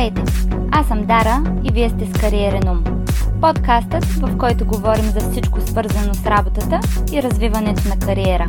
Здравейте! Аз съм Дара и вие сте с Кариерен ум. Подкастът, в който говорим за всичко свързано с работата и развиването на кариера.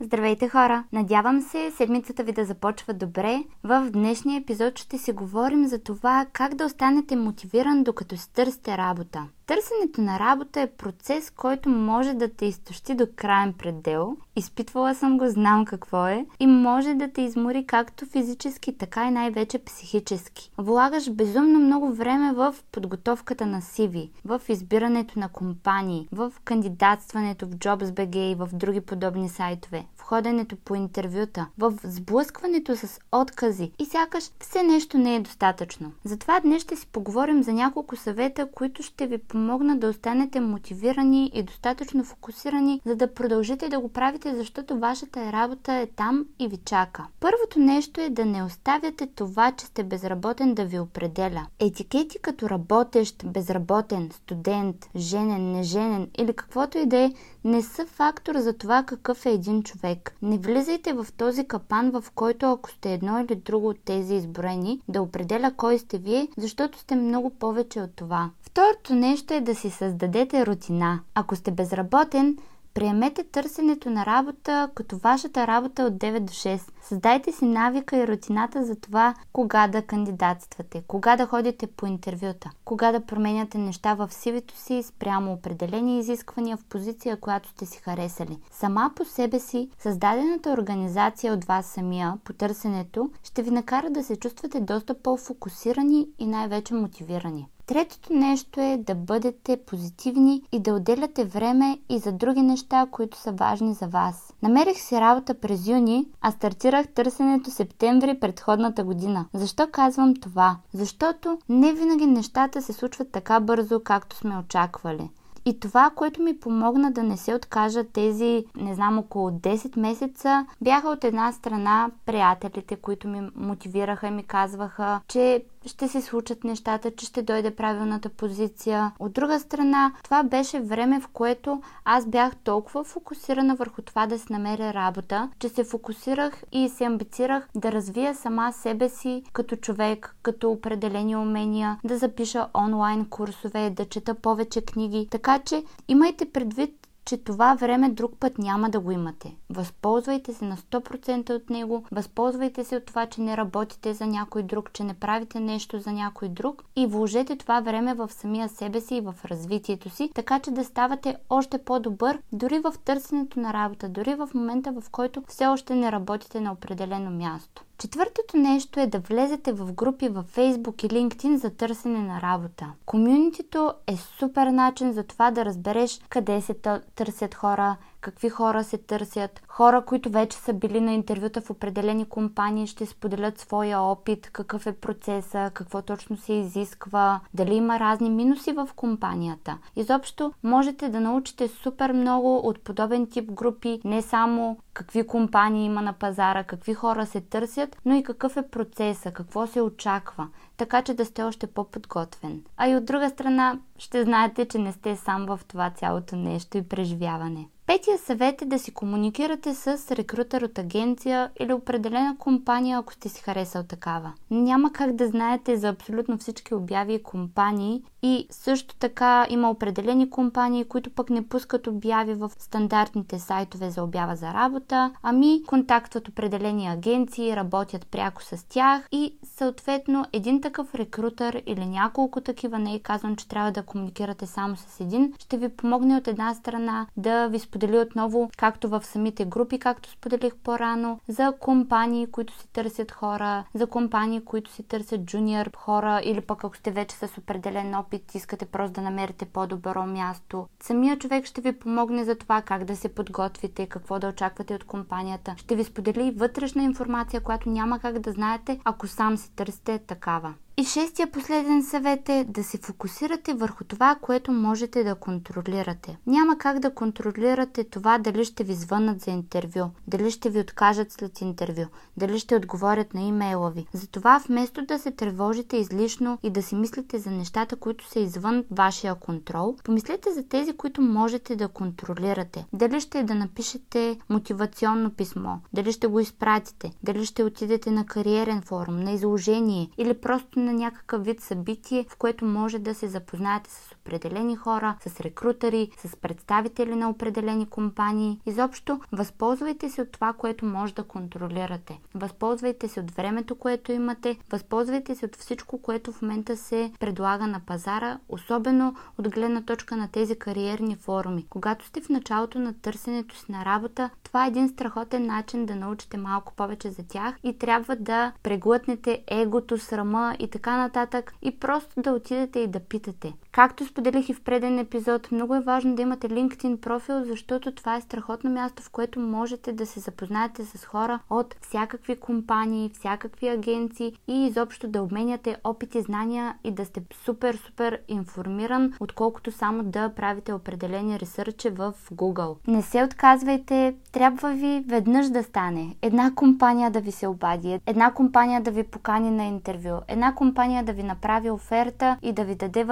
Здравейте хора! Надявам се седмицата ви да започва добре. В днешния епизод ще си говорим за това как да останете мотивиран докато си търсите работа. Търсенето на работа е процес, който може да те изтощи до крайен предел. Изпитвала съм го, знам какво е. И може да те измори както физически, така и най-вече психически. Влагаш безумно много време в подготовката на CV, в избирането на компании, в кандидатстването в JobsBG и в други подобни сайтове, в ходенето по интервюта, в сблъскването с откази и сякаш все нещо не е достатъчно. Затова днес ще си поговорим за няколко съвета, които ще ви помогнат да останете мотивирани и достатъчно фокусирани, за да продължите да го правите, защото вашата работа е там и ви чака. Първото нещо е да не оставяте това, че сте безработен да ви определя. Етикети като работещ, безработен, студент, женен, неженен или каквото и да е, не са фактор за това какъв е един човек. Не влизайте в този капан, в който ако сте едно или друго от тези изброени, да определя кой сте вие, защото сте много повече от това. Второто нещо е да си създадете рутина. Ако сте безработен, Приемете търсенето на работа като вашата работа от 9 до 6. Създайте си навика и рутината за това кога да кандидатствате, кога да ходите по интервюта, кога да променяте неща в сивито си спрямо определени изисквания в позиция, която сте си харесали. Сама по себе си, създадената организация от вас самия по търсенето ще ви накара да се чувствате доста по-фокусирани и най-вече мотивирани. Третото нещо е да бъдете позитивни и да отделяте време и за други неща, които са важни за вас. Намерих си работа през юни, а стартирах търсенето септември предходната година. Защо казвам това? Защото не винаги нещата се случват така бързо, както сме очаквали. И това, което ми помогна да не се откажа тези, не знам, около 10 месеца, бяха от една страна приятелите, които ми мотивираха и ми казваха, че ще се случат нещата, че ще дойде правилната позиция. От друга страна, това беше време, в което аз бях толкова фокусирана върху това да се намеря работа, че се фокусирах и се амбицирах да развия сама себе си като човек, като определени умения, да запиша онлайн курсове, да чета повече книги. Така че имайте предвид че това време друг път няма да го имате. Възползвайте се на 100% от него, възползвайте се от това, че не работите за някой друг, че не правите нещо за някой друг и вложете това време в самия себе си и в развитието си, така че да ставате още по-добър, дори в търсенето на работа, дори в момента, в който все още не работите на определено място. Четвъртото нещо е да влезете в групи във Facebook и LinkedIn за търсене на работа. Комюнитито е супер начин за това да разбереш къде се търсят хора, какви хора се търсят. Хора, които вече са били на интервюта в определени компании, ще споделят своя опит, какъв е процеса, какво точно се изисква, дали има разни минуси в компанията. Изобщо можете да научите супер много от подобен тип групи, не само какви компании има на пазара, какви хора се търсят, но и какъв е процеса, какво се очаква така че да сте още по-подготвен. А и от друга страна, ще знаете, че не сте сам в това цялото нещо и преживяване. Петия съвет е да си комуникирате с рекрутер от агенция или определена компания, ако сте си харесал такава. Няма как да знаете за абсолютно всички обяви и компании и също така има определени компании, които пък не пускат обяви в стандартните сайтове за обява за работа, ами контактват определени агенции, работят пряко с тях и съответно един такъв рекрутер или няколко такива, не е казвам, че трябва да комуникирате само с един, ще ви помогне от една страна да ви сподели отново, както в самите групи, както споделих по-рано, за компании, които си търсят хора, за компании, които си търсят джуниор хора или пък ако сте вече с определен опит, искате просто да намерите по-добро място. Самия човек ще ви помогне за това как да се подготвите, какво да очаквате от компанията. Ще ви сподели вътрешна информация, която няма как да знаете, ако сам си търсите такава. И шестия последен съвет е да се фокусирате върху това, което можете да контролирате. Няма как да контролирате това дали ще ви звънат за интервю, дали ще ви откажат след интервю, дали ще отговорят на имейла ви. Затова вместо да се тревожите излишно и да си мислите за нещата, които са извън вашия контрол, помислете за тези, които можете да контролирате. Дали ще да напишете мотивационно писмо, дали ще го изпратите, дали ще отидете на кариерен форум, на изложение или просто на някакъв вид събитие, в което може да се запознаете с определени хора, с рекрутери, с представители на определени компании. Изобщо, възползвайте се от това, което може да контролирате. Възползвайте се от времето, което имате, възползвайте се от всичко, което в момента се предлага на пазара, особено от гледна точка на тези кариерни форуми. Когато сте в началото на търсенето си на работа, това е един страхотен начин да научите малко повече за тях и трябва да преглътнете егото, срама и така нататък и просто да отидете и да питате. Както споделих и в преден епизод, много е важно да имате LinkedIn профил, защото това е страхотно място, в което можете да се запознаете с хора от всякакви компании, всякакви агенции и изобщо да обменяте опити, знания и да сте супер, супер информиран, отколкото само да правите определени ресърчи в Google. Не се отказвайте, трябва ви веднъж да стане. Една компания да ви се обади, една компания да ви покани на интервю, една компания да ви направи оферта и да ви даде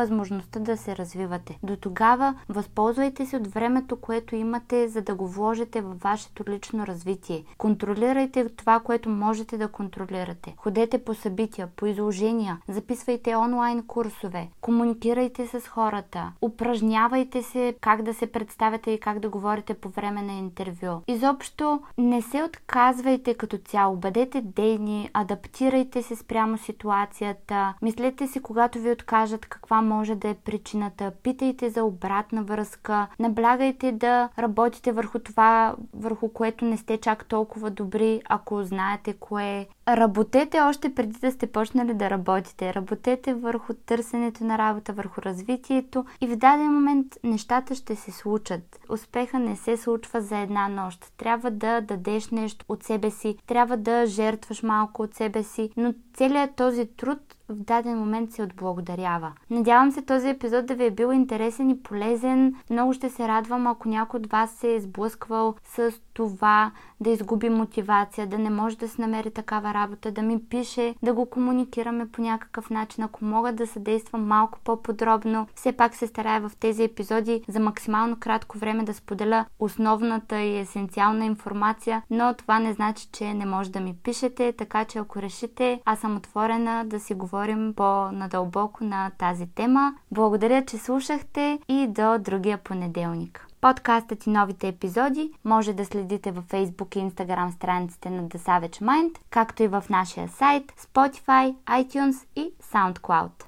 възможността да се развивате. До тогава възползвайте се от времето, което имате, за да го вложите във вашето лично развитие. Контролирайте това, което можете да контролирате. Ходете по събития, по изложения, записвайте онлайн курсове, комуникирайте с хората, упражнявайте се как да се представяте и как да говорите по време на интервю. Изобщо не се отказвайте като цяло, бъдете дейни, адаптирайте се спрямо ситуацията, мислете си когато ви откажат каква може да е причината, питайте за обратна връзка, наблягайте да работите върху това, върху което не сте чак толкова добри, ако знаете кое. Работете още преди да сте почнали да работите. Работете върху търсенето на работа, върху развитието и в даден момент нещата ще се случат. Успеха не се случва за една нощ. Трябва да дадеш нещо от себе си, трябва да жертваш малко от себе си, но целият този труд в даден момент се отблагодарява. Надявам се този епизод да ви е бил интересен и полезен. Много ще се радвам, ако някой от вас се е сблъсквал с това да изгуби мотивация, да не може да се намери такава работа, да ми пише, да го комуникираме по някакъв начин. Ако мога да съдействам малко по-подробно, все пак се старая в тези епизоди за максимално кратко време да споделя основната и есенциална информация, но това не значи, че не може да ми пишете, така че ако решите, аз съм отворена да си говорим по-надълбоко на тази тема. Благодаря, че слушахте и до другия понеделник. Подкастът и новите епизоди може да следите във Facebook и Instagram страниците на The Savage Mind, както и в нашия сайт, Spotify, iTunes и SoundCloud.